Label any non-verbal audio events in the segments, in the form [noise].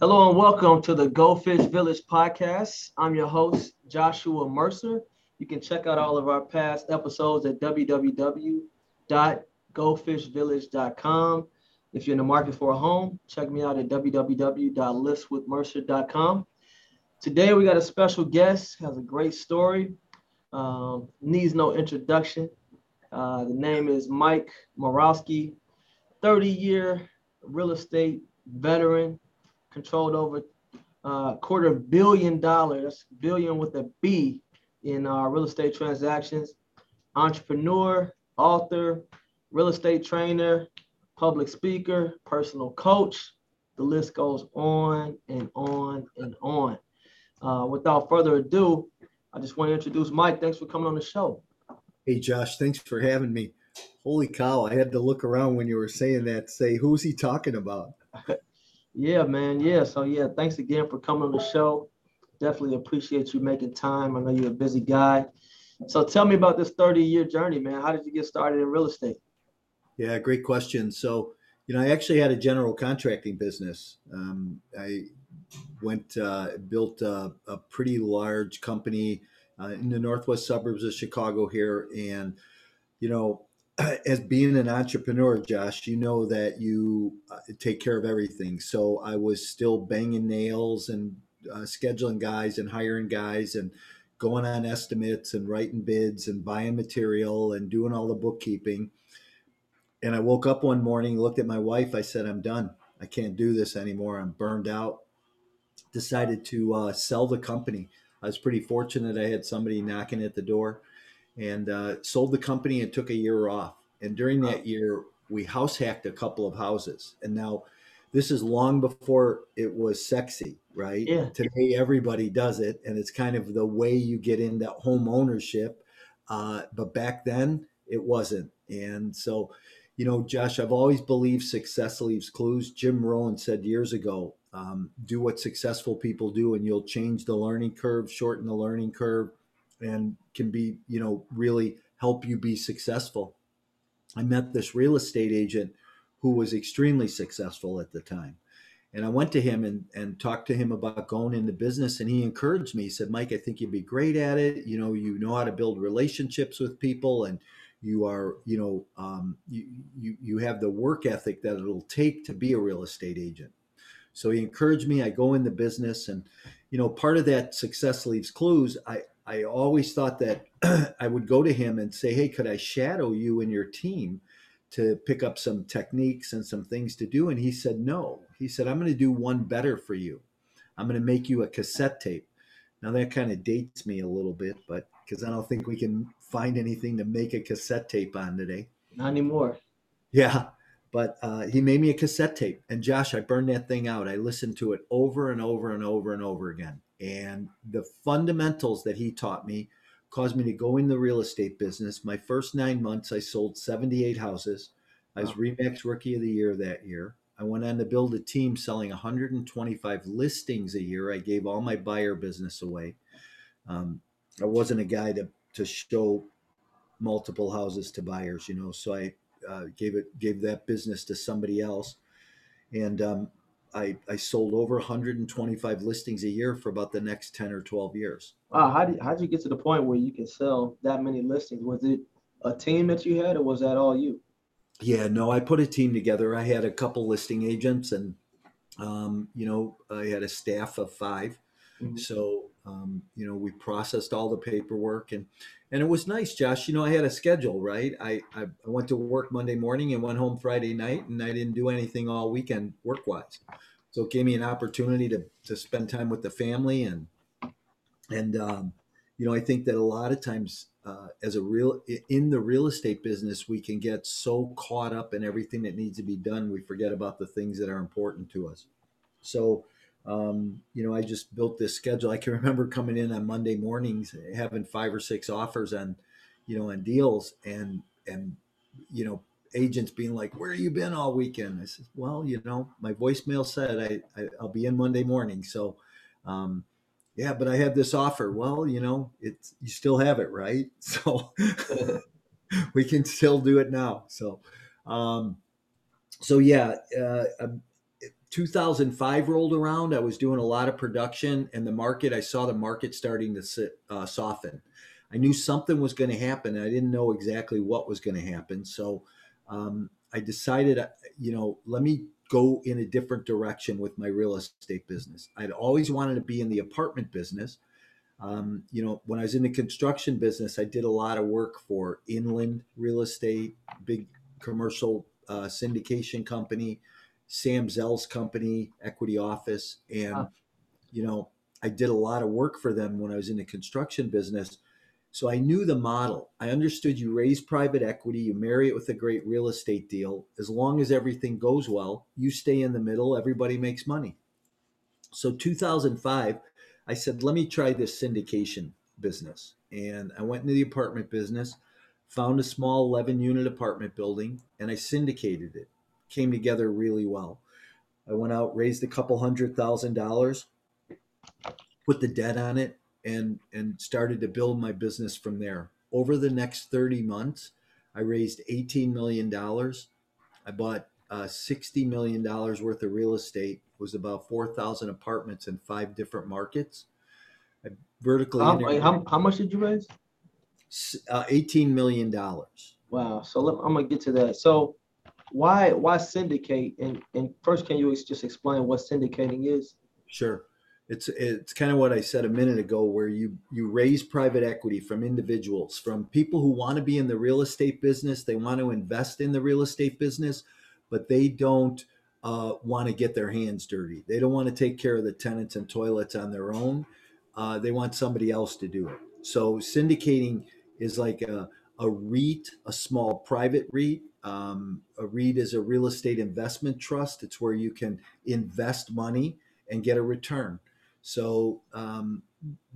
Hello and welcome to the Go Fish Village podcast. I'm your host, Joshua Mercer. You can check out all of our past episodes at www.gofishvillage.com. If you're in the market for a home, check me out at www.listwithmercer.com. Today we got a special guest, has a great story, um, needs no introduction. Uh, the name is Mike Morawski, 30 year real estate veteran, controlled over uh, quarter billion dollars, billion with a B in uh, real estate transactions, entrepreneur, author, real estate trainer, public speaker, personal coach. The list goes on and on and on. Uh, without further ado, I just want to introduce Mike. Thanks for coming on the show. Hey, Josh, thanks for having me. Holy cow, I had to look around when you were saying that, say, who's he talking about? [laughs] yeah, man. Yeah. So, yeah, thanks again for coming on the show. Definitely appreciate you making time. I know you're a busy guy. So, tell me about this 30 year journey, man. How did you get started in real estate? Yeah, great question. So, you know, I actually had a general contracting business. Um, I went, uh, built a, a, pretty large company uh, in the northwest suburbs of Chicago here. And, you know, as being an entrepreneur, Josh, you know that you uh, take care of everything. So I was still banging nails and uh, scheduling guys and hiring guys and going on estimates and writing bids and buying material and doing all the bookkeeping and I woke up one morning, looked at my wife. I said, I'm done. I can't do this anymore. I'm burned out. Decided to uh, sell the company. I was pretty fortunate. I had somebody knocking at the door and uh, sold the company and took a year off. And during that year, we house hacked a couple of houses. And now this is long before it was sexy, right? Yeah. Today, everybody does it. And it's kind of the way you get into home ownership. Uh, but back then, it wasn't. And so, you know, Josh, I've always believed success leaves clues. Jim Rohn said years ago, um, do what successful people do and you'll change the learning curve, shorten the learning curve, and can be, you know, really help you be successful. I met this real estate agent who was extremely successful at the time. And I went to him and, and talked to him about going into business. And he encouraged me. He said, Mike, I think you'd be great at it. You know, you know how to build relationships with people and you are you know um, you, you you have the work ethic that it'll take to be a real estate agent so he encouraged me i go in the business and you know part of that success leaves clues i i always thought that [clears throat] i would go to him and say hey could i shadow you and your team to pick up some techniques and some things to do and he said no he said i'm going to do one better for you i'm going to make you a cassette tape now that kind of dates me a little bit but because i don't think we can find anything to make a cassette tape on today. Not anymore. Yeah. But uh, he made me a cassette tape. And Josh, I burned that thing out. I listened to it over and over and over and over again. And the fundamentals that he taught me caused me to go in the real estate business. My first nine months, I sold 78 houses. I was wow. Remax Rookie of the Year that year. I went on to build a team selling 125 listings a year. I gave all my buyer business away. Um, I wasn't a guy to to show multiple houses to buyers, you know. So I uh, gave it gave that business to somebody else, and um, I I sold over 125 listings a year for about the next 10 or 12 years. Wow, how did how did you get to the point where you can sell that many listings? Was it a team that you had, or was that all you? Yeah, no, I put a team together. I had a couple listing agents, and um, you know, I had a staff of 5 mm-hmm. So um, you know, we processed all the paperwork and and it was nice, Josh. You know, I had a schedule, right? I, I, I went to work Monday morning and went home Friday night, and I didn't do anything all weekend work wise. So it gave me an opportunity to to spend time with the family and and um, you know, I think that a lot of times uh, as a real in the real estate business, we can get so caught up in everything that needs to be done, we forget about the things that are important to us. So um, you know, I just built this schedule. I can [laughs] remember coming in on Monday mornings, having five or six offers on, you know, on deals, and and you know, agents being like, "Where you been all weekend?" I said, "Well, you know, my voicemail said I, I will be in Monday morning, so." Um, yeah, but I had this offer. Well, you know, it's you still have it, right? [laughs] So we can still do it now. So, um, so yeah, uh, 2005 rolled around. I was doing a lot of production, and the market. I saw the market starting to sit, uh, soften. I knew something was going to happen. I didn't know exactly what was going to happen. So um, I decided, uh, you know, let me go in a different direction with my real estate business. I'd always wanted to be in the apartment business. Um, you know, when I was in the construction business, I did a lot of work for Inland Real Estate, big commercial uh, syndication company, Sam Zell's company, Equity Office, and Wow. you know, I did a lot of work for them when I was in the construction business. So I knew the model. I understood you raise private equity, you marry it with a great real estate deal. As long as everything goes well, you stay in the middle, everybody makes money. So 2005, I said, let me try this syndication business. And I went into the apartment business, found a small 11 unit apartment building, and I syndicated it. Came together really well. I went out, raised a couple hundred thousand dollars, put the debt on it, and and started to build my business from there. Over the next 30 months, I raised 18 million dollars. I bought uh, 60 million dollars worth of real estate. It was about 4,000 apartments in five different markets. I vertically How, how, how much did you raise? uh, 18 million dollars. Wow. So let, I'm gonna get to that. So why why syndicate? And and first, can you just explain what syndicating is? Sure. It's it's kind of what I said a minute ago where you you raise private equity from individuals, from people who want to be in the real estate business, they want to invest in the real estate business, but they don't uh, want to get their hands dirty. They don't want to take care of the tenants and toilets on their own. Uh, they want somebody else to do it. So syndicating is like a, a REIT, a small private REIT. Um, a REIT is a real estate investment trust. It's where you can invest money and get a return. So um,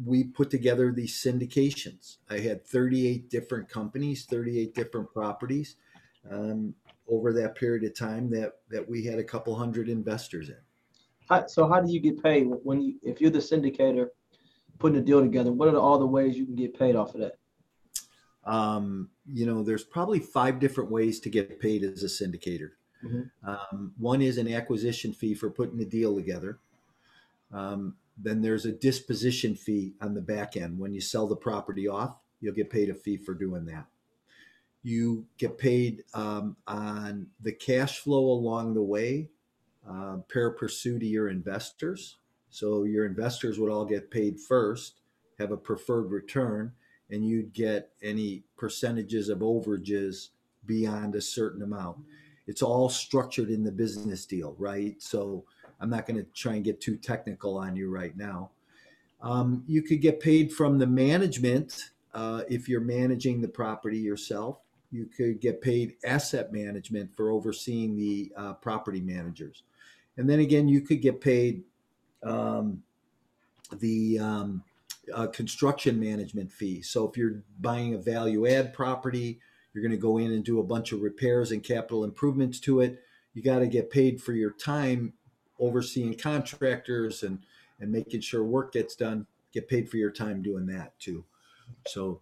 we put together these syndications. I had 38 different companies, 38 different properties um, over that period of time that that we had a couple hundred investors in. So how do you get paid when you if you're the syndicator putting a deal together? What are all the ways you can get paid off of that? Um, you know, there's probably five different ways to get paid as a syndicator. Mhm. Um, one is an acquisition fee for putting the deal together. Um, then there's a disposition fee on the back end. When you sell the property off, you'll get paid a fee for doing that. You get paid um, on the cash flow along the way, uh, per pursue to your investors. So your investors would all get paid first, have a preferred return, and you'd get any percentages of overages beyond a certain amount. It's all structured in the business deal, right? So I'm not going to try and get too technical on you right now. Um, you could get paid from the management uh, if you're managing the property yourself. You could get paid asset management for overseeing the uh, property managers. And then again, you could get paid um, the um, uh, construction management fee. So if you're buying a value add property, you're going to go in and do a bunch of repairs and capital improvements to it. You got to get paid for your time overseeing contractors and and making sure work gets done. Get paid for your time doing that too. So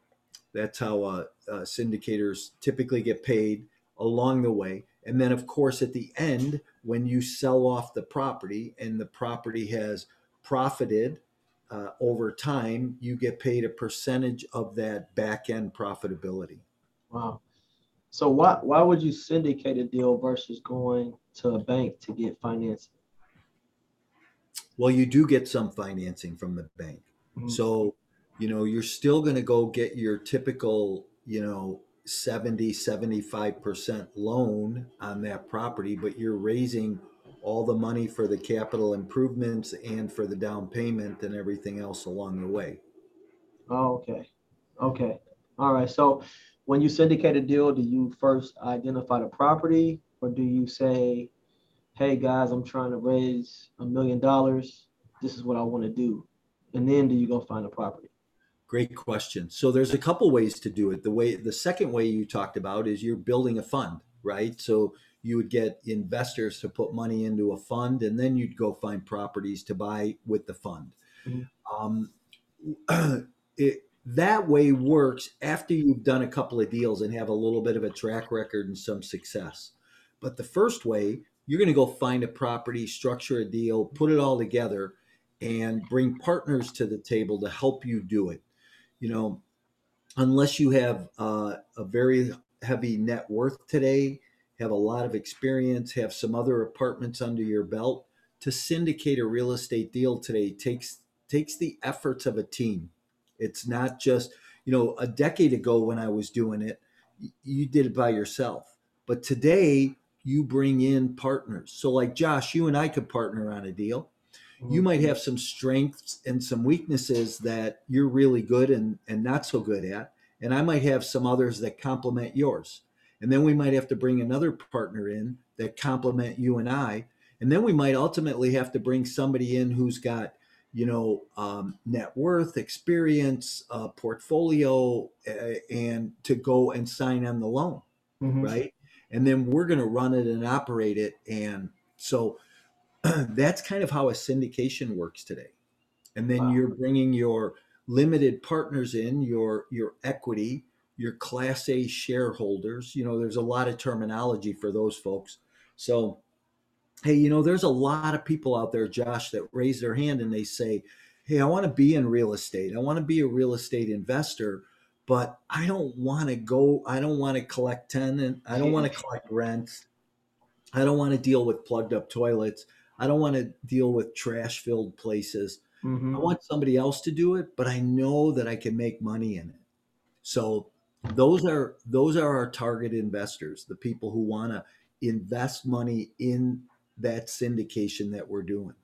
that's how uh, uh, syndicators typically get paid along the way. And then, of course, at the end, when you sell off the property and the property has profited uh, over time, you get paid a percentage of that back end profitability. Wow. So why why would you syndicate a deal versus going to a bank to get financing? Well, you do get some financing from the bank. Mhm. So, you know, you're still going to go get your typical, you know, 70, 75% loan on that property, but you're raising all the money for the capital improvements and for the down payment and everything else along the way. Oh, okay. Okay. All right. So when you syndicate a deal, do you first identify the property or do you say, hey guys, I'm trying to raise a million dollars. This is what I want to do. And then do you go find a property? Great question. So there's a couple ways to do it. The way the second way you talked about is you're building a fund, right? So you would get investors to put money into a fund, and then you'd go find properties to buy with the fund. Mhm. Um, [clears throat] it, that way works after you've done a couple of deals and have a little bit of a track record and some success. But the first way you're going to go find a property, structure a deal, put it all together, and bring partners to the table to help you do it. You know, unless you have uh, a very heavy net worth today, have a lot of experience, have some other apartments under your belt, to syndicate a real estate deal today takes takes the efforts of a team. It's not just, you know, a decade ago when I was doing it, you did it by yourself. But today you bring in partners. So like Josh, you and I could partner on a deal. You might mm-hmm. have some strengths and some weaknesses that you're really good and, and not so good at. And I might have some others that complement yours. And then we might have to bring another partner in that complement you and I. And then we might ultimately have to bring somebody in who's got, you know, um, net worth, experience, uh, portfolio, uh, and to go and sign on the loan Mhm. right? And then we're going to run it and operate it. And so [clears throat] that's kind of how a syndication works today. And then Wow. you're bringing your limited partners in, your your equity, your class A shareholders. You know, there's a lot of terminology for those folks. So, hey, you know, there's a lot of people out there, Josh, that raise their hand and they say, "Hey, I want to be in real estate. I want to be a real estate investor." But I don't want to go. I don't want to collect tenant. I don't want to collect rent. I don't want to deal with plugged up toilets. I don't want to deal with trash filled places. Mhm. I want somebody else to do it, but I know that I can make money in it. So those are those are our target investors, the people who want to invest money in that syndication that we're doing.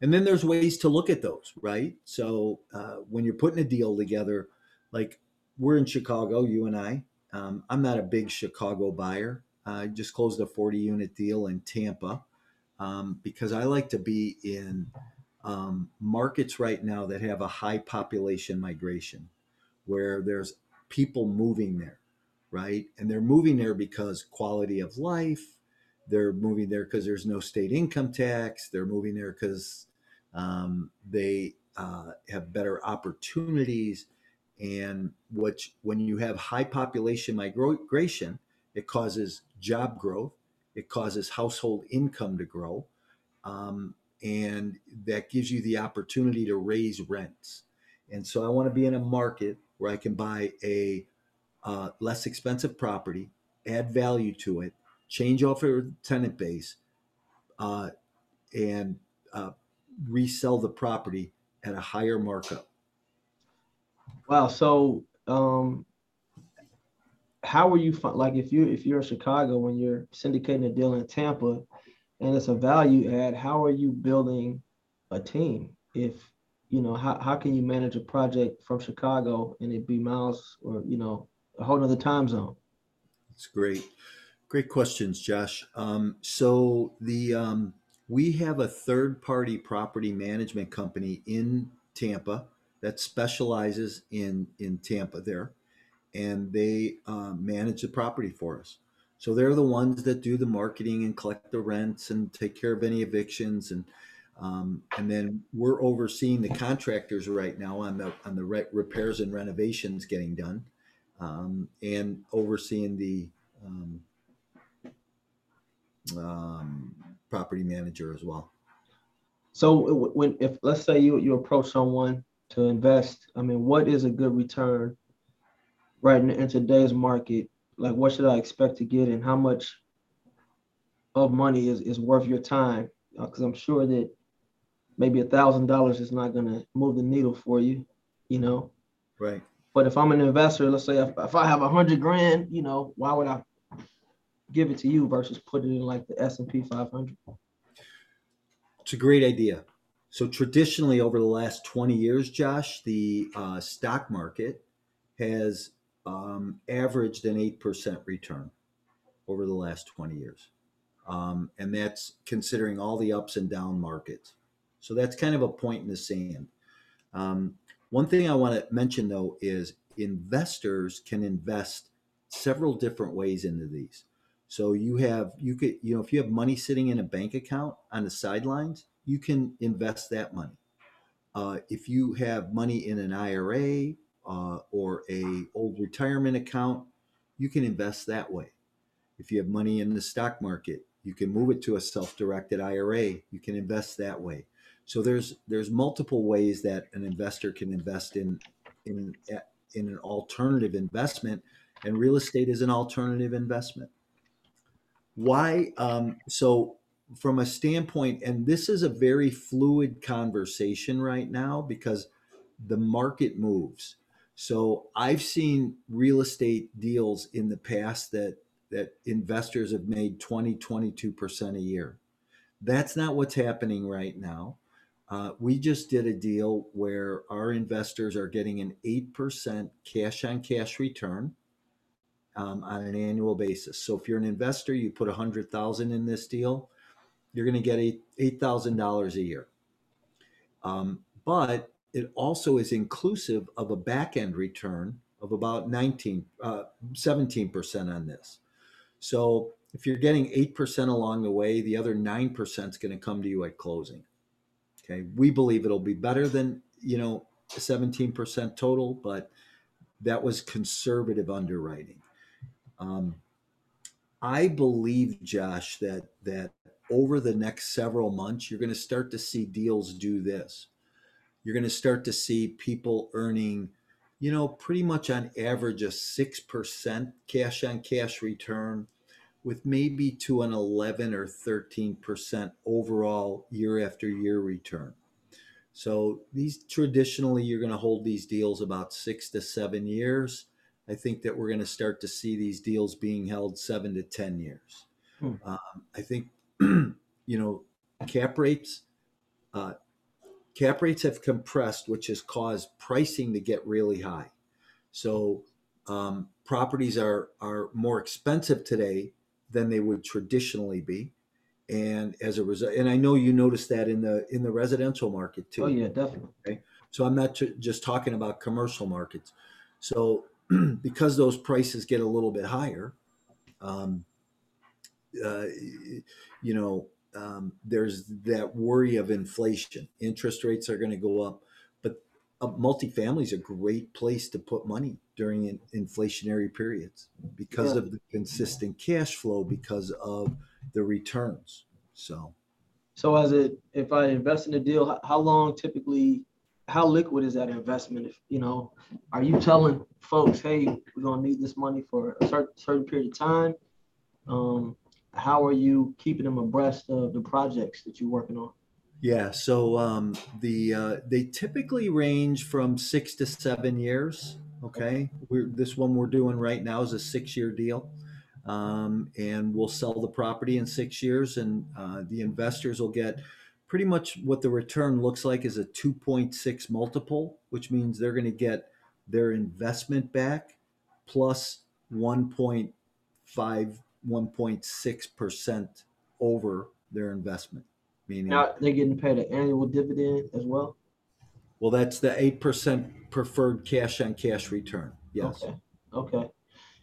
And then there's ways to look at those, right? So uh, when you're putting a deal together, like we're in Chicago, you and I. Um, I'm not a big Chicago buyer. I just closed a 40 unit deal in Tampa um, because I like to be in um, markets right now that have a high population migration, where there's people moving there, right? And they're moving there because quality of life. They're moving there because there's no state income tax. They're moving there because um, they uh, have better opportunities. And which, when you have high population migration, it causes job growth, it causes household income to grow, um, and that gives you the opportunity to raise rents. And so I want to be in a market where I can buy a uh, less expensive property, add value to it, change off our tenant base, uh, and uh, resell the property at a higher markup. Wow. So, um, how are you like if you if you're in Chicago when you're syndicating a deal in Tampa, and it's a value add? How are you building a team? If you know, how how can you manage a project from Chicago and it be miles or you know a whole other time zone? It's great. Great questions, Josh. Um, so the um, we have a third party property management company in Tampa that specializes in in Tampa there, and they um, manage the property for us. So they're the ones that do the marketing and collect the rents and take care of any evictions and um, and then we're overseeing the contractors right now on the on the re- repairs and renovations getting done, um, and overseeing the um, um, property manager as well. So when if let's say you you approach someone to invest, I mean, what is a good return right in, in today's market? Like, what should I expect to get, and how much of money is is worth your time? Because I'm sure that maybe a thousand dollars is not going to move the needle for you, you know. Right. But if I'm an investor, let's say if, if I have a hundred grand, you know, why would I give it to you versus put it in like the S and P 500? It's a great idea. So traditionally, over the last 20 years, Josh, the uh, stock market has um, averaged an 8% return over the last 20 years. Um, and that's considering all the ups and down markets. So that's kind of a point in the sand. Um, one thing I want to mention though is investors can invest several different ways into these. So you have you could you know if you have money sitting in a bank account on the sidelines, you can invest that money. Uh, if you have money in an IRA uh, or a old retirement account, you can invest that way. If you have money in the stock market, You can move it to a self-directed IRA. You can invest that way. So there's there's multiple ways that an investor can invest in in in an alternative investment, and real estate is an alternative investment. Why? Um, so from a standpoint, and this is a very fluid conversation right now because the market moves. So I've seen real estate deals in the past that that investors have made 20, 22% a year. That's not what's happening right now. Uh, we just did a deal where our investors are getting an 8% cash on cash return um, on an annual basis. So if you're an investor, you put 100,000 in this deal, you're going to get $8,000 a year. Um, but it also is inclusive of a back end return of about 19, uh, 17% on this. So if you're getting 8% along the way, the other 9% is going to come to you at closing. Okay. We believe it'll be better than, you know, 17% total, but that was conservative underwriting. Um, I believe, Josh, that that over the next several months, you're going to start to see deals do this. You're going to start to see people earning, you know, pretty much on average a six percent cash on cash return, with maybe to an 11 or 13 percent overall year after year return. So these traditionally, you're going to hold these deals about six to seven years I think that we're going to start to see these deals being held seven to 10 years. Hmm. Um, I think, [clears throat] you know, cap rates, uh, cap rates have compressed, which has caused pricing to get really high. So um, properties are, are more expensive today than they would traditionally be. And as a result, and I know you noticed that in the in the residential market too. Oh yeah, definitely. Okay, so I'm not just talking about commercial markets. So [clears throat] because those prices get a little bit higher, um, uh, you know, um, there's that worry of inflation. Interest rates are going to go up, a multifamily is a great place to put money during in, inflationary periods because yeah. of the consistent cash flow, because of the returns. So, so as it, if I invest in a deal, how long typically how liquid is that investment? If you know, are you telling folks, hey, we're gonna need this money for a certain certain period of time? Um, how are you keeping them abreast of the projects that you're working on? Yeah, so um, the uh, they typically range from six to seven years. Okay, we're, this one we're doing right now is a six-year deal, um, and we'll sell the property in six years, and uh, the investors will get pretty much what the return looks like is a 2.6 multiple, which means they're going to get their investment back plus 1.5, 1.6% over their investment. Meaning now they're getting paid an annual dividend as well. Well, that's the 8% preferred cash on cash return. Yes. Okay. Okay.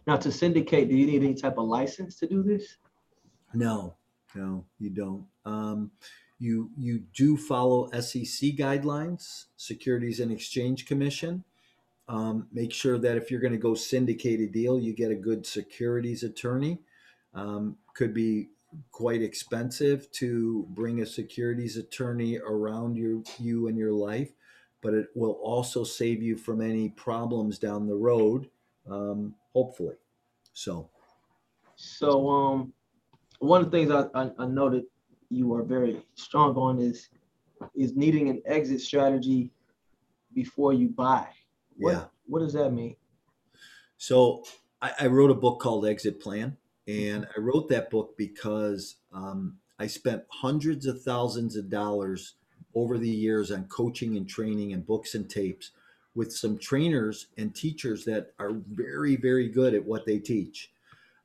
Now to syndicate, do you need any type of license to do this? No, no, you don't. Um, you you do follow SEC guidelines, Securities and Exchange Commission. Um, make sure that if you're going to go syndicate a deal, you get a good securities attorney. Um, could be quite expensive to bring a securities attorney around your you and your life, but it will also save you from any problems down the road, um, hopefully. So, so um, one of the things I, I, I noted you are very strong on is is needing an exit strategy before you buy. What, yeah. What does that mean? So I, I, wrote a book called Exit Plan, and I wrote that book because um, I spent hundreds of thousands of dollars over the years on coaching and training and books and tapes with some trainers and teachers that are very, very good at what they teach.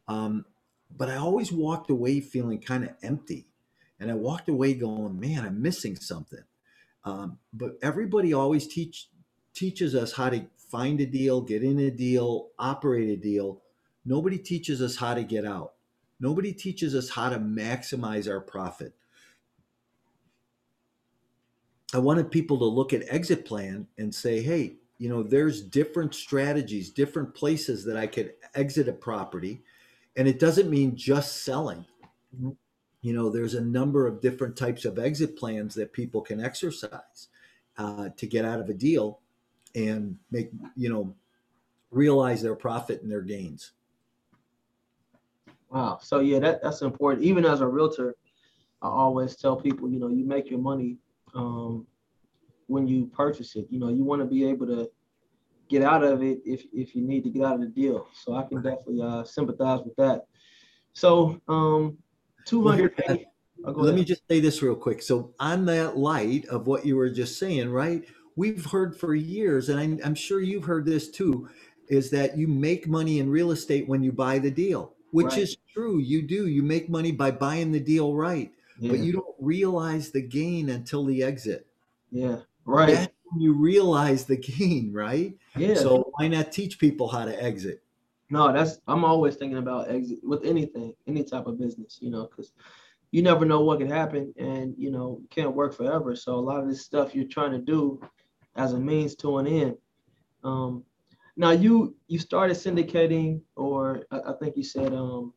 Um, but I always walked away feeling kind of empty and I walked away going, man, I'm missing something. Um, but everybody always teach teaches us how to find a deal, get in a deal, operate a deal. Nobody teaches us how to get out. Nobody teaches us how to maximize our profit. I wanted people to look at exit plan and say, hey, you know, there's different strategies, different places that I could exit a property. And it doesn't mean just selling. You know, there's a number of different types of exit plans that people can exercise uh, to get out of a deal and make, you know, realize their profit and their gains. Wow. So yeah, that, that's important. Even as a realtor, I always tell people, you know, you make your money um, when you purchase it. You know, you want to be able to get out of it if if you need to get out of the deal. So I can definitely uh, sympathize with that. So um, two hundred. Well, oh, let me just say this real quick. So on that light of what you were just saying, right? We've heard for years, and I'm, I'm sure you've heard this too, is that you make money in real estate when you buy the deal, which right. is true. You do. You make money by buying the deal right, yeah. but you don't realize the gain until the exit. Yeah, right. That's when you realize the gain, right? Yeah. So why not teach people how to exit? No, that's I'm always thinking about exit with anything, any type of business, you know, because you never know what can happen, and you know, can't work forever. So a lot of this stuff you're trying to do as a means to an end. Um, now you you started syndicating, or I, I think you said um,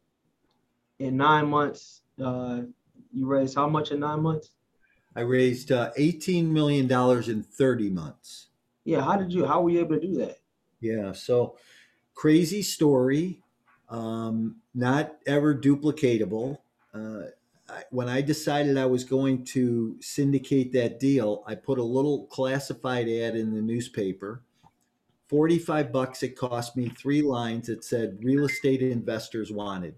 in nine months, uh, you raised how much in nine months? I raised uh, eighteen million dollars in thirty months. Yeah, how did you? How were you able to do that? Yeah, so crazy story, um, not ever duplicatable. Uh, I, when I decided I was going to syndicate that deal, I put a little classified ad in the newspaper 45 bucks it cost me three lines that said real estate investors wanted.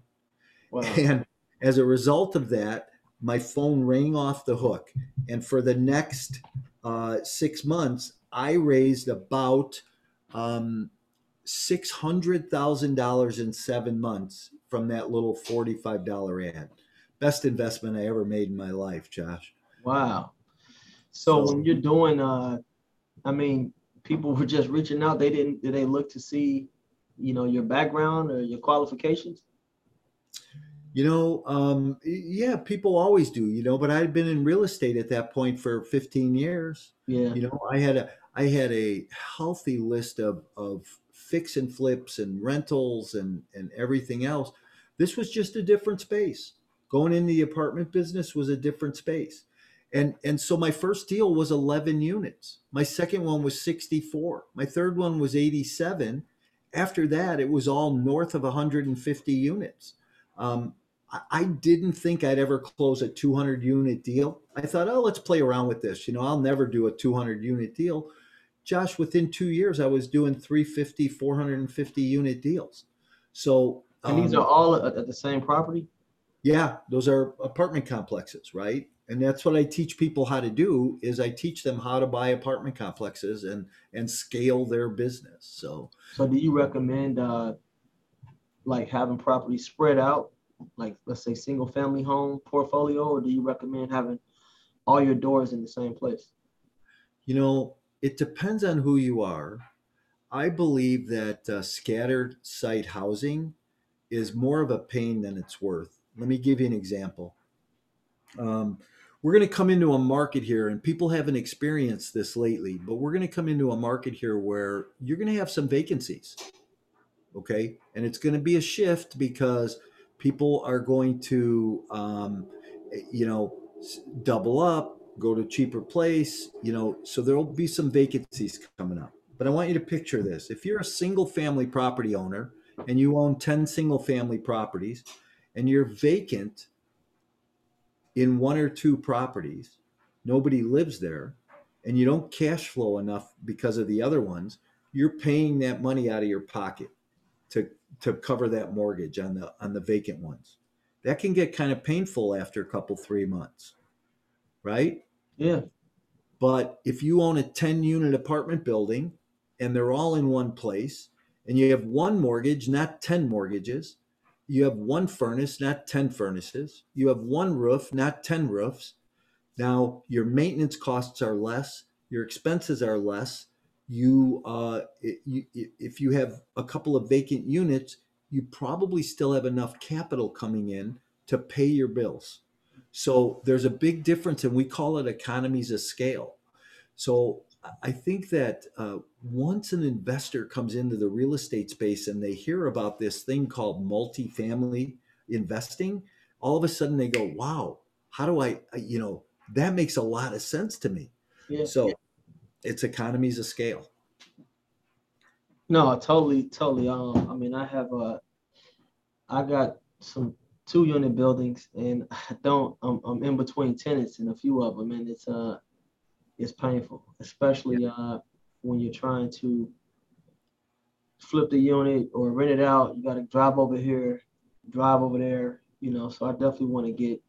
Wow. and as a result of that my phone rang off the hook. And for the next uh, six months i raised about um, $600000 in seven months from that little $45 ad. Best investment i ever made in my life josh. Wow. So, so when you're doing uh i mean people were just reaching out. They didn't. Did they look to see, you know, your background or your qualifications? You know, um, yeah, people always do. You know, but I'd been in real estate at that point for 15 years. Yeah. You know, I had a I had a healthy list of of fix and flips and rentals and and everything else. This was just a different space. Going in the apartment business was a different space and and so my first deal was 11 units. My second one was 64 my third one was 87 after that it was all north of 150 units. Um, I, I didn't think i'd ever close a 200 unit deal. I thought oh let's play around with this. You know i'll never do a 200 unit deal. Josh within two years i was doing 350 450 unit deals. So and these um, are all at the same property? Yeah those are apartment complexes right and that's what I teach people how to do is I teach them how to buy apartment complexes and and scale their business. So so do you recommend uh like having property spread out like let's say single family home portfolio or do you recommend having all your doors in the same place? You know, it depends on who you are. I believe that uh, scattered site housing is more of a pain than it's worth. Let me give you an example. Um, we're going to come into a market here, and people haven't experienced this lately, but we're going to come into a market here where you're going to have some vacancies. Okay. And it's going to be a shift because people are going to, um, you know, double up, go to cheaper place, you know, so there'll be some vacancies coming up. But I want you to picture this. If you're a single family property owner and you own 10 single family properties and you're vacant in one or two properties, nobody lives there, and you don't cash flow enough because of the other ones, you're paying that money out of your pocket to to cover that mortgage on the on the vacant ones. That can get kind of painful after a couple three months. Right? Yeah. But if you own a 10 unit apartment building and they're all in one place and you have one mortgage, not 10 mortgages, you have one furnace, not 10 furnaces. You have one roof, not 10 roofs. Now, your maintenance costs are less, your expenses are less. You, uh, you, if you have a couple of vacant units, you probably still have enough capital coming in to pay your bills. So there's a big difference, and we call it economies of scale. So I think that uh, once an investor comes into the real estate space and they hear about this thing called multifamily investing, all of a sudden they go, wow, how do I, you know, that makes a lot of sense to me. Yeah. So it's economies of scale. No, totally, totally. Um, I mean, I have a, I got some two unit buildings, and [laughs] I don't. I'm, I'm in between tenants in a few of them, and it's uh, it's painful, especially uh when you're trying to flip the unit or rent it out. You got to drive over here, drive over there. You know, so I definitely want to get,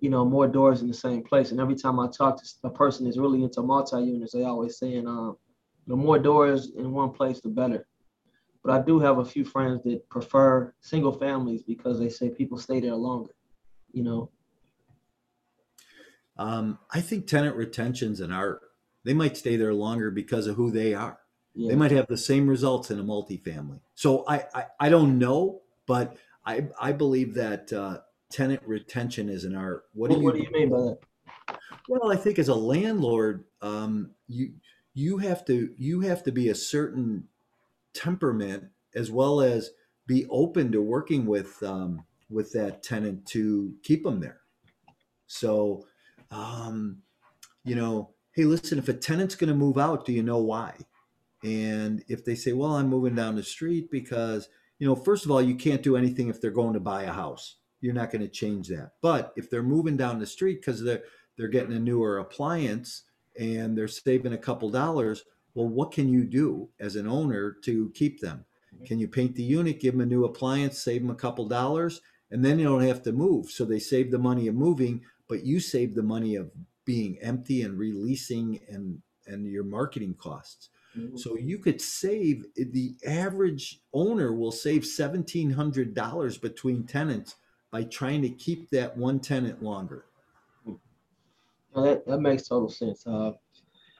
you know, more doors in the same place. And every time I talk to a person that's really into multi units, they always saying, um, the more doors in one place, the better. But I do have a few friends that prefer single families because they say people stay there longer. You know. Um, I think tenant retention's an art. They might stay there longer because of who they are. Yeah. They might have the same results in a multifamily. So I I, I don't know, but I I believe that uh, tenant retention is an art. What, What, do you what do you mean by that? Well, I think as a landlord, um, you you have to you have to be a certain temperament as well as be open to working with um, with that tenant to keep them there. So, um, you know, hey, listen, if a tenant's going to move out, do you know why? And if they say, well, I'm moving down the street because, you know, first of all, you can't do anything if they're going to buy a house. You're not going to change that. But if they're moving down the street because they're they're getting a newer appliance and they're saving a couple dollars, well, what can you do as an owner to keep them? Can you paint the unit, give them a new appliance, save them a couple dollars, and then you don't have to move. So they save the money of moving, but you save the money of being empty and releasing and and your marketing costs. Mhm. So you could save the average owner will save seventeen hundred dollars between tenants by trying to keep that one tenant longer. No, that, that makes total sense. Uh,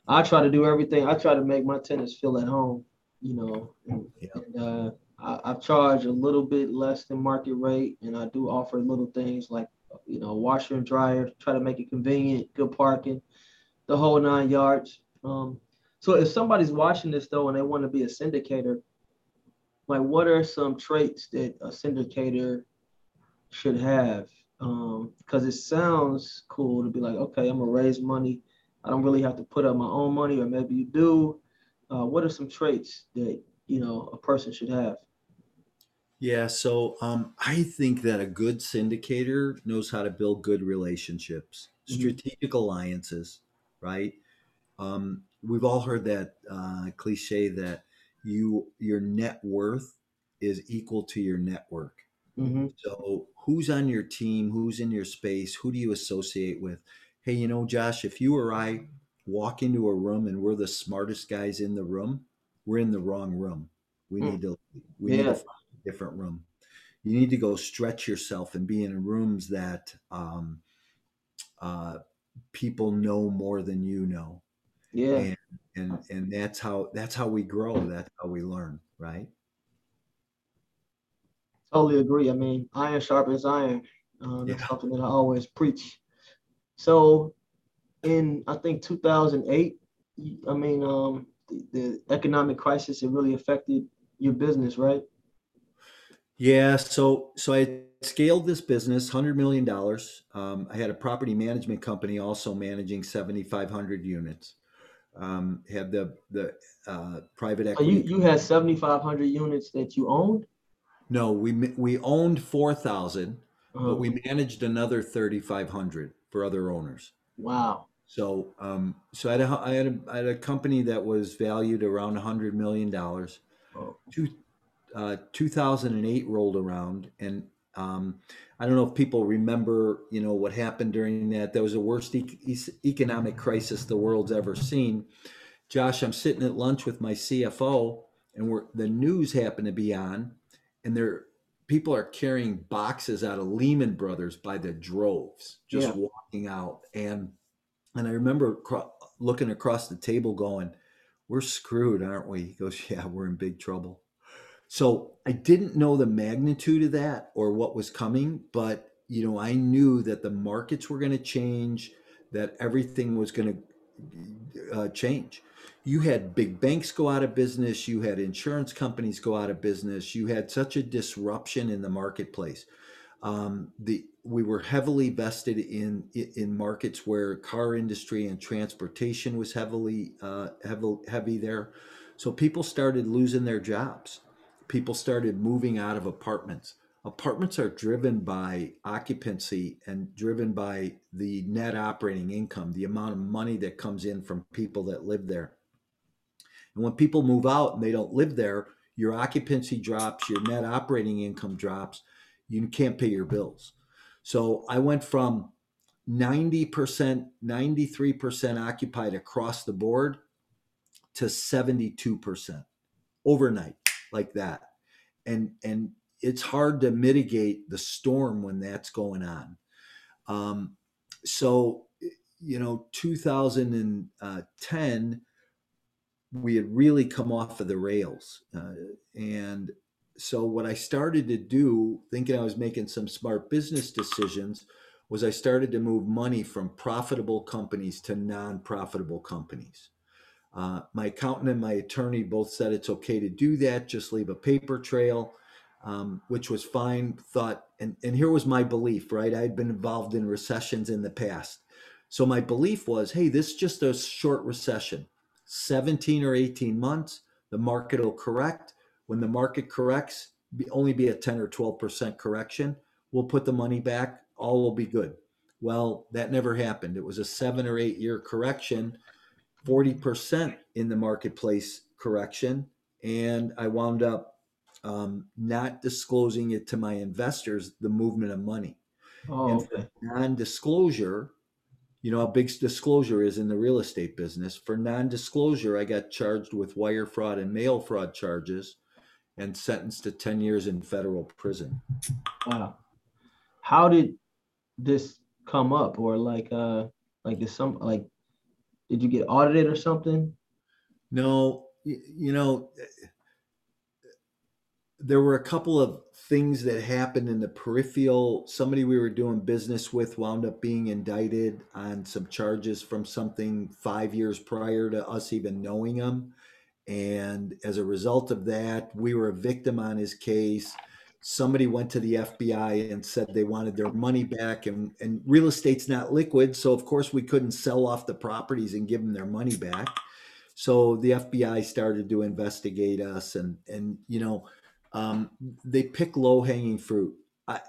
I try to do everything. I try to make my tenants feel at home, you know, and, Yeah. and uh, I, I charge a little bit less than market rate, and I do offer little things like, you know, washer and dryer, try to make it convenient, good parking, the whole nine yards. Um, so if somebody's watching this though and they want to be a syndicator, like what are some traits that a syndicator should have? Because it sounds cool to be like, okay, I'm gonna raise money. I don't really have to put up my own money, or maybe you do. Uh, what are some traits that you know a person should have? Yeah, so um, I think that a good syndicator knows how to build good relationships, Mhm. strategic alliances, right? Um, we've all heard that uh, cliche that you your net worth is equal to your network. Mm-hmm. So, who's on your team? Who's in your space? Who do you associate with? Hey, you know, Josh, if you or I walk into a room and we're the smartest guys in the room, we're in the wrong room. We Hmm. need to we need to Yeah. Different room. You need to go stretch yourself and be in rooms that um, uh, people know more than you know, Yeah, and and and that's how that's how we grow. That's how we learn, right? totally agree. I mean, iron sharpens iron. That's Yeah. something that I always preach. So, in I think 2008, I mean, um, the, the economic crisis it really affected your business, right? Yeah, so so I scaled this business, hundred million dollars. Um, I had a property management company also managing seventy five hundred units. Um, had the the uh, private So you equity. you had 7,500 units that you owned. no, we ma- we owned four thousand, but we managed another thirty five hundred for other owners. wow. So um, so I had a, I had a I had a company that was valued around hundred million dollars. Oh, two, uh, 2008 rolled around and um, I don't know if people remember, you know, what happened during that. That was the worst e- economic crisis the world's ever seen. Josh, I'm sitting at lunch with my CFO, and we're the news happened to be on, and there people are carrying boxes out of Lehman Brothers by the droves, just Yeah. walking out. And and I remember cro- looking across the table, going, "We're screwed, aren't we?" He goes, "Yeah, we're in big trouble." So I didn't know the magnitude of that or what was coming, but you know, I knew that the markets were going to change, that everything was going to uh, change. You had big banks go out of business, you had insurance companies go out of business, you had such a disruption in the marketplace. Um, the we were heavily vested in in markets where car industry and transportation was heavily uh, heavy, heavy there. So people started losing their jobs. People started moving out of apartments. Apartments are driven by occupancy and driven by the net operating income, the amount of money that comes in from people that live there. And when people move out and they don't live there, your occupancy drops, your net operating income drops, you can't pay your bills. So I went from 90%, 93% occupied across the board to 72% overnight like that. And and it's hard to mitigate the storm when that's going on. Um, so you know 2010 we had really come off of the rails uh, and so what I started to do, thinking I was making some smart business decisions, was I started to move money from profitable companies to non-profitable companies. Uh, my accountant and my attorney both said it's okay to do that, just leave a paper trail, um, which was fine. Thought, and, and here was my belief, right? I had been involved in recessions in the past. So my belief was, hey, this is just a short recession, 17 or 18 months, the market will correct when the market corrects, be, only be a 10 or 12% correction. We'll put the money back, all will be good. Well, that never happened. It was a seven or eight year correction, 40% in the marketplace correction. And I wound up um, not disclosing it to my investors, the movement of money. Oh, okay. non disclosure, you know how big disclosure is in the real estate business. For non disclosure, I got charged with wire fraud and mail fraud charges and sentenced to 10 years in federal prison. Wow. How did this come up or like uh like is some like did you get audited or something? No, you know there were a couple of things that happened in the peripheral. Somebody we were doing business with wound up being indicted on some charges from something five years prior to us even knowing them. And as a result of that, we were a victim on his case. Somebody went to the FBI and said they wanted their money back, and, and real estate's not liquid. So, of course, we couldn't sell off the properties and give them their money back. So, the FBI started to investigate us, and, and you know, um, they pick low hanging fruit. I,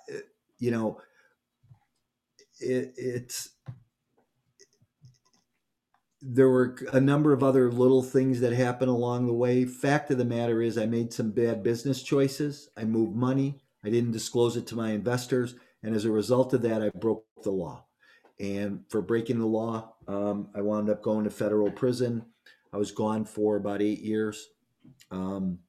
you know, it, it's there were a number of other little things that happened along the way. Fact of the matter is, I made some bad business choices. I moved money. I didn't disclose it to my investors. And as a result of that, I broke the law. And for breaking the law, um, I wound up going to federal prison. I was gone for about eight years. Um,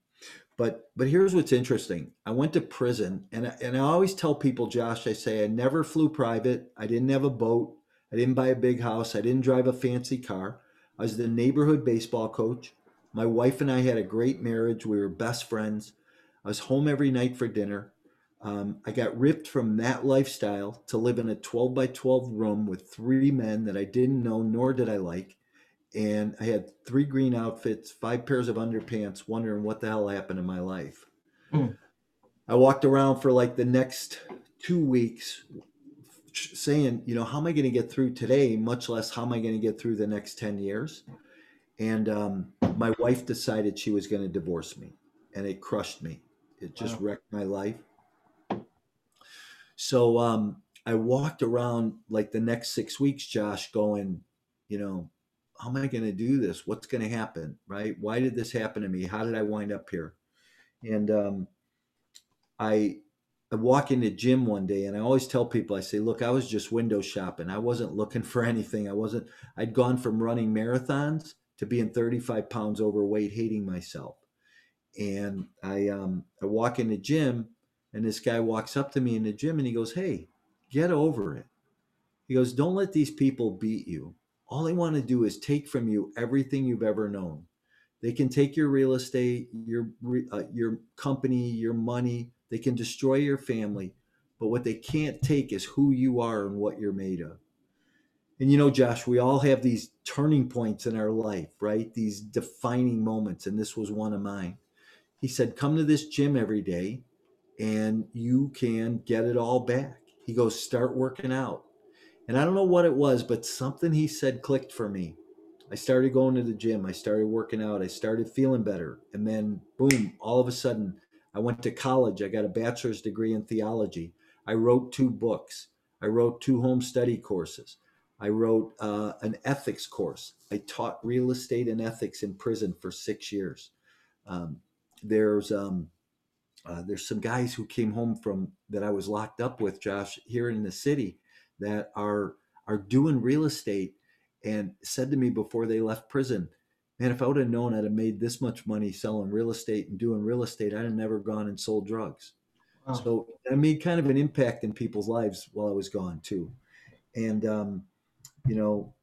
but but here's what's interesting. I went to prison, and and I always tell people, Josh, I say I never flew private. I didn't have a boat. I didn't buy a big house. I didn't drive a fancy car. I was the neighborhood baseball coach. My wife and I had a great marriage. We were best friends. I was home every night for dinner. Um, I got ripped from that lifestyle to live in a 12 by 12 room with three men that I didn't know nor did I like. And I had three green outfits, five pairs of underpants, wondering what the hell happened in my life. Mm. I walked around for like the next two weeks saying, you know, how am I going to get through today, much less how am I going to get through the next 10 years? And um, my wife decided she was going to divorce me, and it crushed me. It just wow. wrecked my life. So um, I walked around like the next six weeks, Josh, going, you know, how am I going to do this? What's going to happen? Right? Why did this happen to me? How did I wind up here? And um, I I walk into gym one day and I always tell people, I say, look, I was just window shopping. I wasn't looking for [laughs] anything. I wasn't, I'd gone from running marathons to being 35 pounds overweight, hating myself. And I, um, I walk in the gym and this guy walks up to me in the gym and he goes, Hey, get over it. He goes, Don't let these people beat you. All they want to do is take from you everything you've ever known. They can take your real estate, your, uh, your company, your money they can destroy your family, but what they can't take is who you are and what you're made of. And you know, Josh, we all have these turning points in our life, right? These defining moments. And this was one of mine. He said, Come to this gym every day and you can get it all back. He goes, start working out. And I don't know what it was, but something he said clicked for me. I started going to the gym. I started working out. I started feeling better. And then, boom, all of a sudden, I went to college. I got a bachelor's degree in theology. I wrote two books. I wrote two home study courses. I wrote uh, an ethics course. I taught real estate and ethics in prison for six years. Um, there's um, uh, there's some guys who came home from that I was locked up with, Josh, here in the city, that are are doing real estate, and said to me before they left prison, "Man, if I would have known I'd have made this much money selling real estate and doing real estate, I'd have never gone and sold drugs." Wow. So I made kind of an impact in people's lives while I was gone too, and um, you know,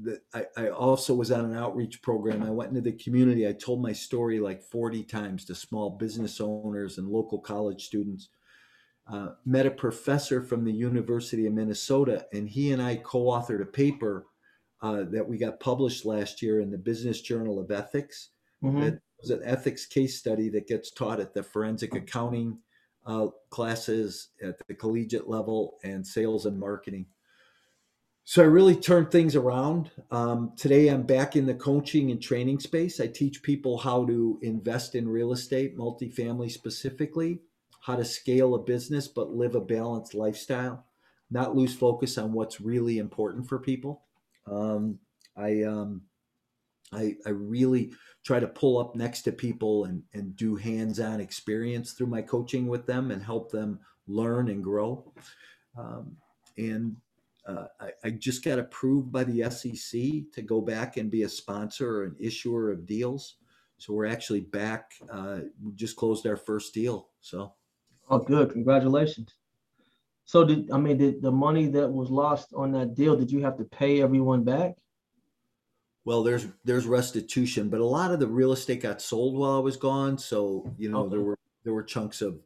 the, I, I also was on an outreach program. I went into the community. I told my story like 40 times to small business owners and local college students. Uh, met a professor from the University of Minnesota, and he and I co authored a paper uh, that we got published last year in the Business Journal of Ethics. Mhm. It was an ethics case study that gets taught at the forensic accounting uh, classes at the collegiate level and sales and marketing. So I really turned things around. Um, today I'm back in the coaching and training space. I teach people how to invest in real estate, multifamily specifically, how to scale a business but live a balanced lifestyle, not lose focus on what's really important for people. Um, I, um, I I really try to pull up next to people and and do hands-on experience through my coaching with them and help them learn and grow. Um, and uh, I, I just got approved by the SEC to go back and be a sponsor or an issuer of deals. So we're actually back. Uh, we just closed our first deal. So Oh, good. Congratulations. So did I mean did the money that was lost on that deal, did you have to pay everyone back? well, there's there's restitution, but a lot of the real estate got sold while I was gone. So you know there were there were chunks of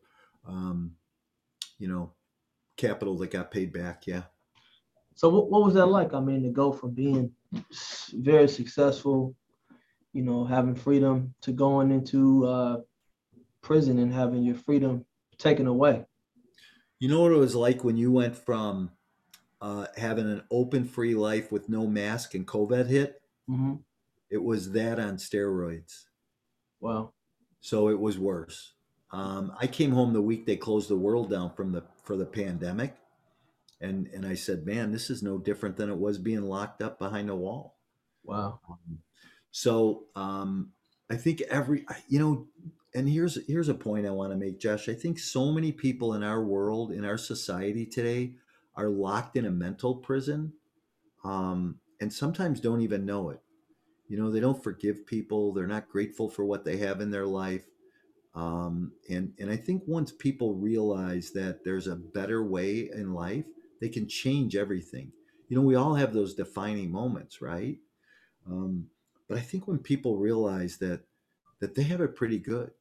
um, you know capital that got paid back. Yeah. So what, what was that like? I mean, to go from being very successful, you know, having freedom to going into uh, prison and having your freedom taken away. You know what it was like when you went from uh, having an open, free life with no mask and COVID hit? hmm It was that on steroids. Wow. So it was worse. Um, I came home the week they closed the world down from the for the pandemic, and and I said, man, this is no different than it was being locked up behind a wall. Wow. So um, I think every you know, and here's here's a point I want to make, Josh. I think so many people in our world, in our society today, are locked in a mental prison, um, and sometimes don't even know it. You know, they don't forgive people. They're not grateful for what they have in their life. Um, and and I think once people realize that there's a better way in life, they can change everything. You know, we all have those defining moments, right? Um, but I think when people realize that that they have it pretty good,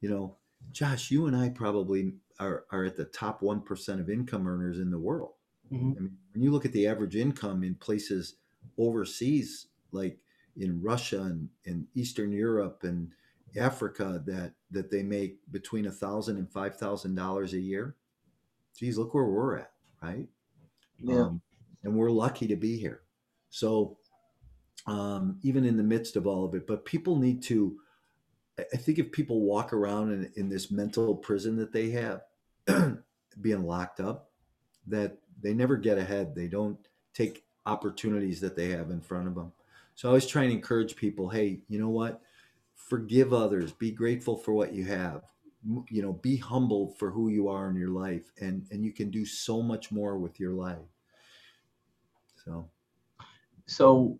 you know, Josh, you and I probably are are at the top one percent of income earners in the world. hmm I mean, when you look at the average income in places overseas, like in Russia and in Eastern Europe and Africa, that that they make between a thousand and five thousand dollars a year. Geez, look where we're at, right? Yeah. Um, and we're lucky to be here. So um, even in the midst of all of it, but people need to. I think if people walk around in, in this mental prison that they have, [clears throat] being locked up, that they never get ahead. They don't take opportunities that they have in front of them. So I always try and encourage people, hey, you know what? Forgive others. Be grateful for what you have. You know, be humble for who you are in your life, and and you can do so much more with your life. So So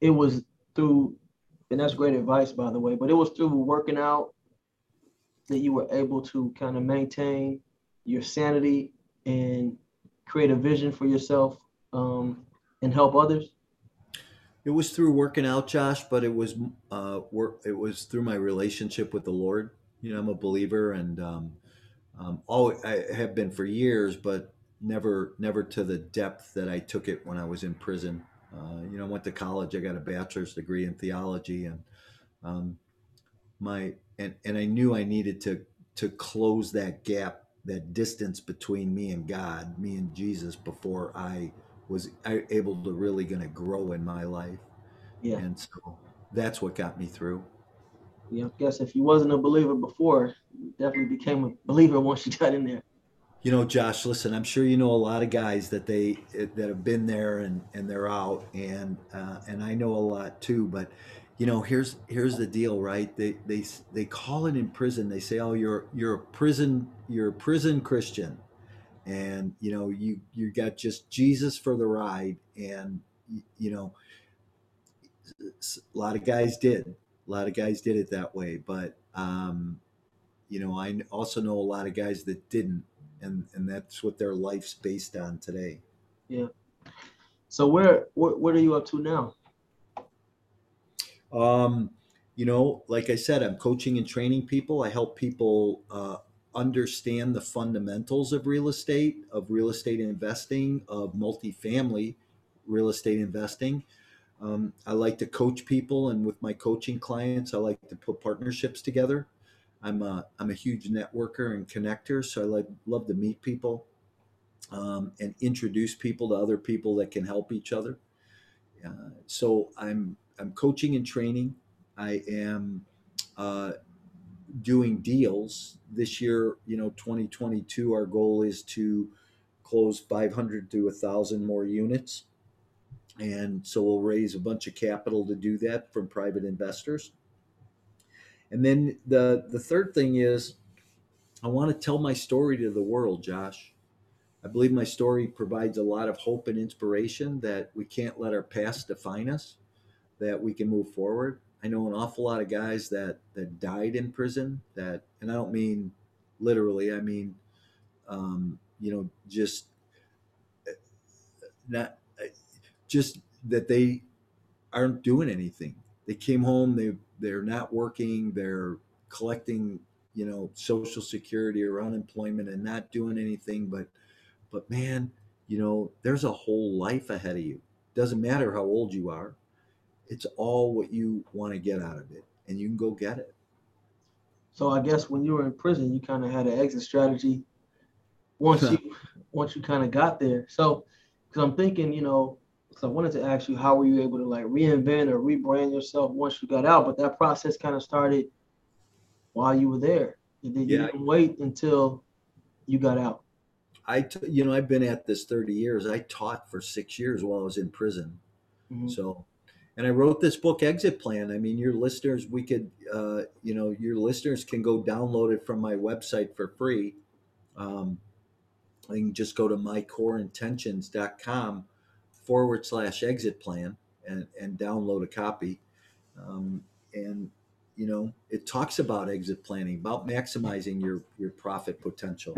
it was through, and that's great advice, by the way, but it was through working out that you were able to kind of maintain your sanity and create a vision for yourself um, and help others. it was through working out, Josh, but it was uh, work. It was through my relationship with the Lord. You know, I'm a believer, and um, um, always I have been for years, but never never to the depth that I took it when I was in prison. Uh, you know, I went to college. I got a bachelor's degree in theology, and um, my and and I knew I needed to to close that gap, that distance between me and God, me and Jesus, before I was able to really going to grow in my life. Yeah. And so that's what got me through. Yeah, I guess if you wasn't a believer before, you definitely became a believer [laughs] once you got in there. You know, Josh, listen, I'm sure you know a lot of guys that they that have been there and and they're out, and uh, and I know a lot too. But you know, here's here's the deal, right? They they they call it in prison. They say, "Oh, you're you're a prison you're a prison Christian," and you know you you got just Jesus for the ride, and you know, a lot of guys did, a lot of guys did it that way, but um, you know, I also know a lot of guys that didn't and and that's what their life's based on today. Yeah. So where what what are you up to now? Um, you know, like I said, I'm coaching and training people. I help people uh, understand the fundamentals of real estate, of real estate investing, of multifamily real estate investing. Um, I like to coach people, and with my coaching clients, I like to put partnerships together. I'm a I'm a huge networker and connector, so I like love to meet people um, and introduce people to other people that can help each other. Uh, so I'm I'm coaching and training. I am uh, doing deals this year. You know, 2022. Our goal is to close 500 to 1,000 more units, and so we'll raise a bunch of capital to do that from private investors. And then the the third thing is I want to tell my story to the world, Josh. I believe my story provides a lot of hope and inspiration that we can't let our past define us, that we can move forward. I know an awful lot of guys that that died in prison that and I don't mean literally, I mean um, you know, just not just that they aren't doing anything. They came home, they they're not working, they're collecting, you know, social security or unemployment and not doing anything but but man, you know, there's a whole life ahead of you. Doesn't matter how old you are. It's all what you want to get out of it and you can go get it. So I guess when you were in prison, you kind of had an exit strategy once [laughs] you once you kind of got there. So because I'm thinking, you know, so I wanted to ask you how were you able to like reinvent or rebrand yourself once you got out? But that process kind of started while you were there. You, did, you didn't wait until you got out. I, t- you know, I've been at this 30 years. I taught for six years while I was in prison. Mm-hmm. So, and I wrote this book, Exit Plan. I mean, your listeners, we could, uh, you know, your listeners can go download it from my website for free. Um, you can just go to mycoreintentions.com forward slash exit plan and, and download a copy. Um, and, you know, it talks about exit planning, about maximizing your, your profit potential.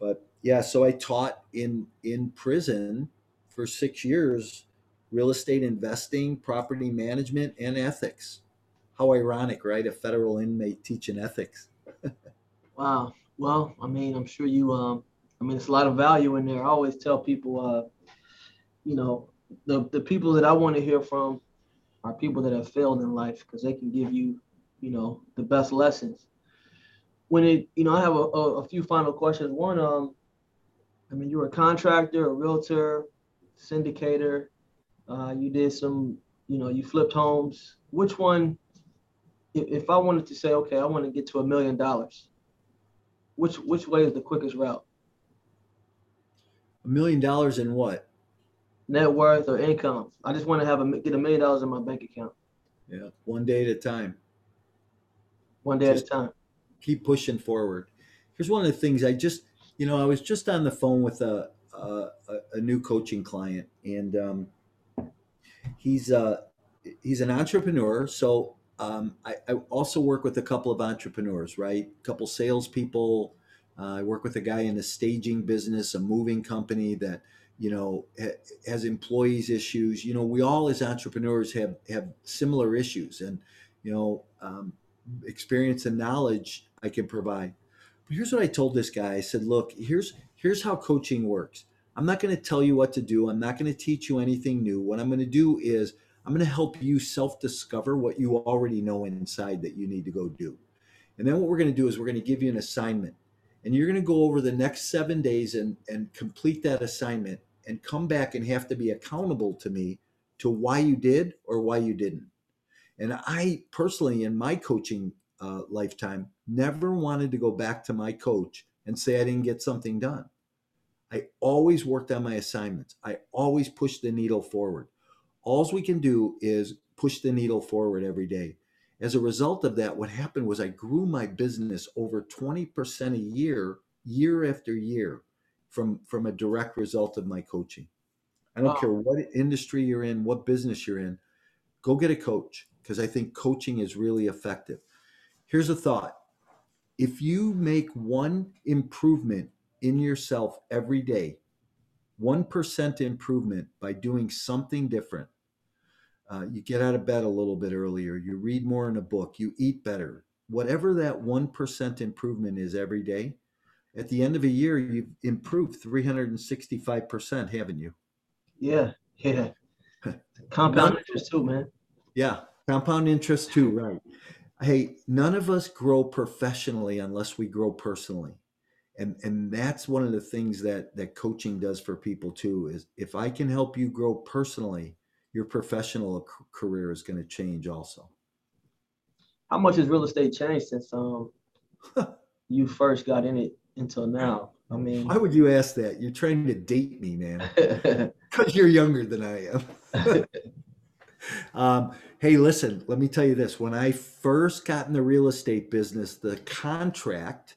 But yeah, so I taught in, in prison for six years, real estate investing, property management, and ethics. How ironic, right? A federal inmate teaching ethics. [laughs] wow. Well, I mean, I'm sure you, um, I mean, it's a lot of value in there. I always tell people, uh, you know, the the people that I want to hear from are people that have failed in life because they can give you, you know, the best lessons. When it, you know, I have a, a, a few final questions. One, um, I mean, you're a contractor, a realtor, syndicator. Uh, you did some, you know, you flipped homes. Which one, if, if I wanted to say, okay, I want to get to a million dollars, which which way is the quickest route? A million dollars in what? Net worth or income. I just want to have a get a million dollars in my bank account. Yeah, one day at a time. One day just at a time. Keep pushing forward. Here's one of the things I just, you know, I was just on the phone with a a, a new coaching client, and um, he's uh he's an entrepreneur. So um, I, I also work with a couple of entrepreneurs, right? A couple salespeople. Uh, I work with a guy in a staging business, a moving company that you know has employees issues. You know we all as entrepreneurs have have similar issues and you know um, experience and knowledge i can provide. But here's what i told this guy. I said look here's here's how coaching works. I'm not going to tell you what to do. I'm not going to teach you anything new. What i'm going to do is i'm going to help you self discover what you already know inside that you need to go do. And then what we're going to do is we're going to give you an assignment. And you're going to go over the next seven days and, and complete that assignment and come back and have to be accountable to me to why you did or why you didn't. And I personally, in my coaching uh, lifetime, never wanted to go back to my coach and say I didn't get something done. I always worked on my assignments. I always pushed the needle forward. All we can do is push the needle forward every day. As a result of that, what happened was I grew my business over 20% a year, year after year, from, from a direct result of my coaching. I don't wow. care what industry you're in, what business you're in, go get a coach because I think coaching is really effective. Here's a thought if you make one improvement in yourself every day, 1% improvement by doing something different, uh, you get out of bed a little bit earlier, you read more in a book, you eat better, whatever that 1% improvement is every day, at the end of a year, you've improved 365%, haven't you? Yeah, yeah. [laughs] Compound interest too, man. Yeah, compound interest too, right. Hey, none of us grow professionally unless we grow personally. And and that's one of the things that that coaching does for people too is if I can help you grow personally, your professional career is going to change also. How much has real estate changed since um [laughs] you first got in it until now? I mean, why would you ask that? You're trying to date me, man. [laughs] Because you're younger than I am. [laughs] um, hey, listen, let me tell you this. When I first got in the real estate business, the contract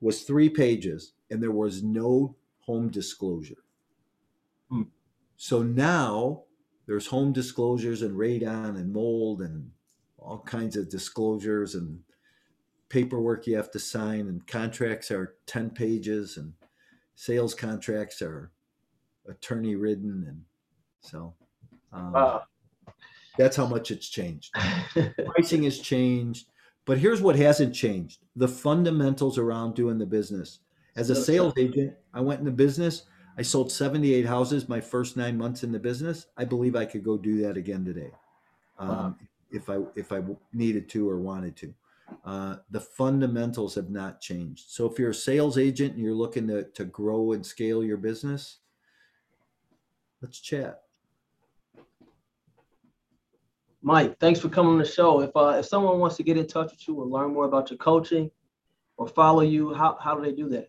was three pages and there was no home disclosure. Hmm. So now there's home disclosures and radon and mold and all kinds of disclosures and paperwork you have to sign and contracts are 10 pages and sales contracts are attorney ridden and so um, wow. that's how much it's changed. [laughs] Pricing has changed but here's what hasn't changed. The fundamentals around doing the business. As a sales agent i went into business i sold 78 houses my first nine months in the business. I believe i could go do that again today um, wow. if i if i needed to or wanted to uh, the fundamentals have not changed. So if you're a sales agent and you're looking to, to grow and scale your business, let's chat. Mike, thanks for coming on the show. If uh, if someone wants to get in touch with you or learn more about your coaching or follow you, how, how do they do that?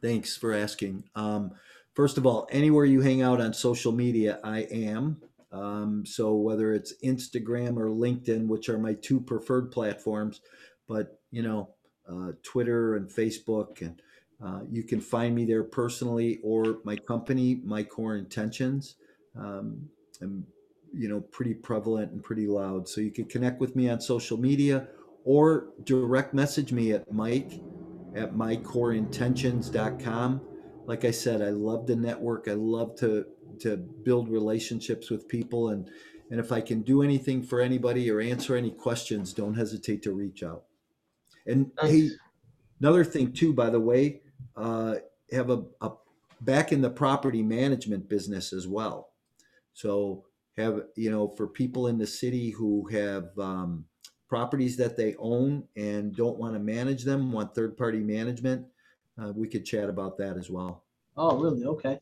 Thanks for asking. Um, first of all, anywhere you hang out on social media, I am. Um, so whether it's Instagram or LinkedIn, which are my two preferred platforms, but you know, uh, Twitter and Facebook, and uh, you can find me there personally or my company, My Core Intentions. Um, I'm, you know, pretty prevalent and pretty loud. So you can connect with me on social media or direct message me at Mike at mycoreintentions.com. Like I said, I love the network. I love to to build relationships with people and and if I can do anything for anybody or answer any questions, don't hesitate to reach out. And nice. hey, another thing too, by the way, uh, have a, a back in the property management business as well. So have you know for people in the city who have um, properties that they own and don't want to manage them, want third party management, uh, we could chat about that as well. Oh, really? Okay.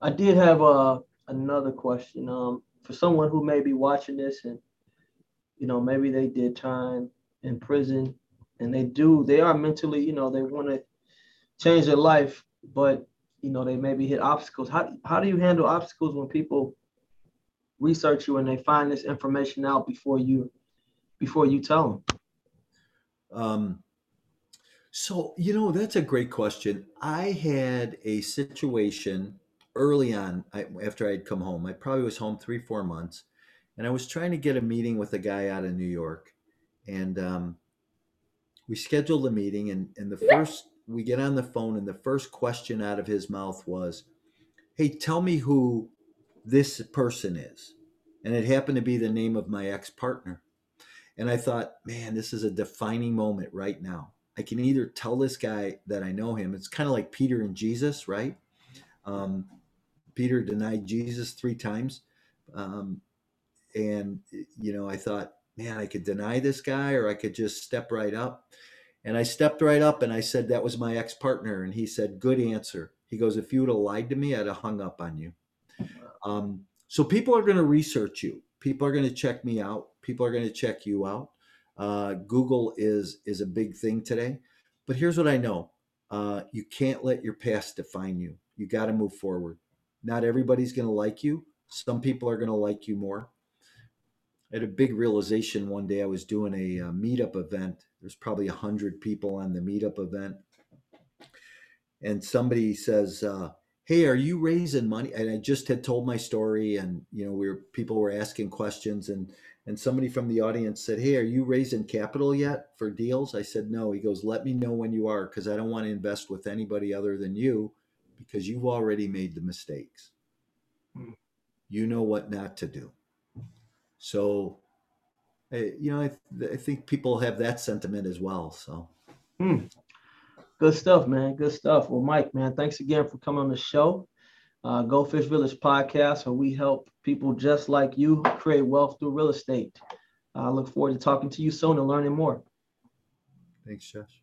I did have uh, another question. Um, for someone who may be watching this and you know maybe they did time in prison and they do they are mentally you know they want to change their life but you know they maybe hit obstacles how, how do you handle obstacles when people research you and they find this information out before you before you tell them um, so you know that's a great question i had a situation early on I, after i'd come home i probably was home three four months and i was trying to get a meeting with a guy out of new york and um, we scheduled a meeting and, and the first we get on the phone and the first question out of his mouth was hey tell me who this person is. And it happened to be the name of my ex-partner. And i thought man this is a defining moment right now. I can either tell this guy that i know him. It's kind of like peter and jesus right? Um, peter denied jesus three times um, and you know i thought man, I could deny this guy or I could just step right up. And I stepped right up and I said, That was my ex partner. And he said, Good answer. He goes, If you would have lied to me, I'd have hung up on you. Um, so people are going to research you. People are going to check me out. People are going to check you out. Uh, Google is is a big thing today. But here's what I know: uh, you can't let your past define you. You got to move forward. Not everybody's going to like you. Some people are going to like you more. I had a big realization one day. I was doing a, a meetup event. There's probably a hundred people on the meetup event, and somebody says, uh, "Hey, are you raising money?" And I just had told my story, and you know, we were people were asking questions, and and somebody from the audience said, "Hey, are you raising capital yet for deals?" I said, "No." He goes, "Let me know when you are, because I don't want to invest with anybody other than you, because you've already made the mistakes. Mm. You know what not to do." So, you know, I, th- I think people have that sentiment as well. So, Hmm. Good stuff, man. Good stuff. Well, Mike, man, thanks again for coming on the show. Uh, Go Fish Village podcast, where we help people just like you create wealth through real estate. I look forward to talking to you soon and learning more. thanks, Josh.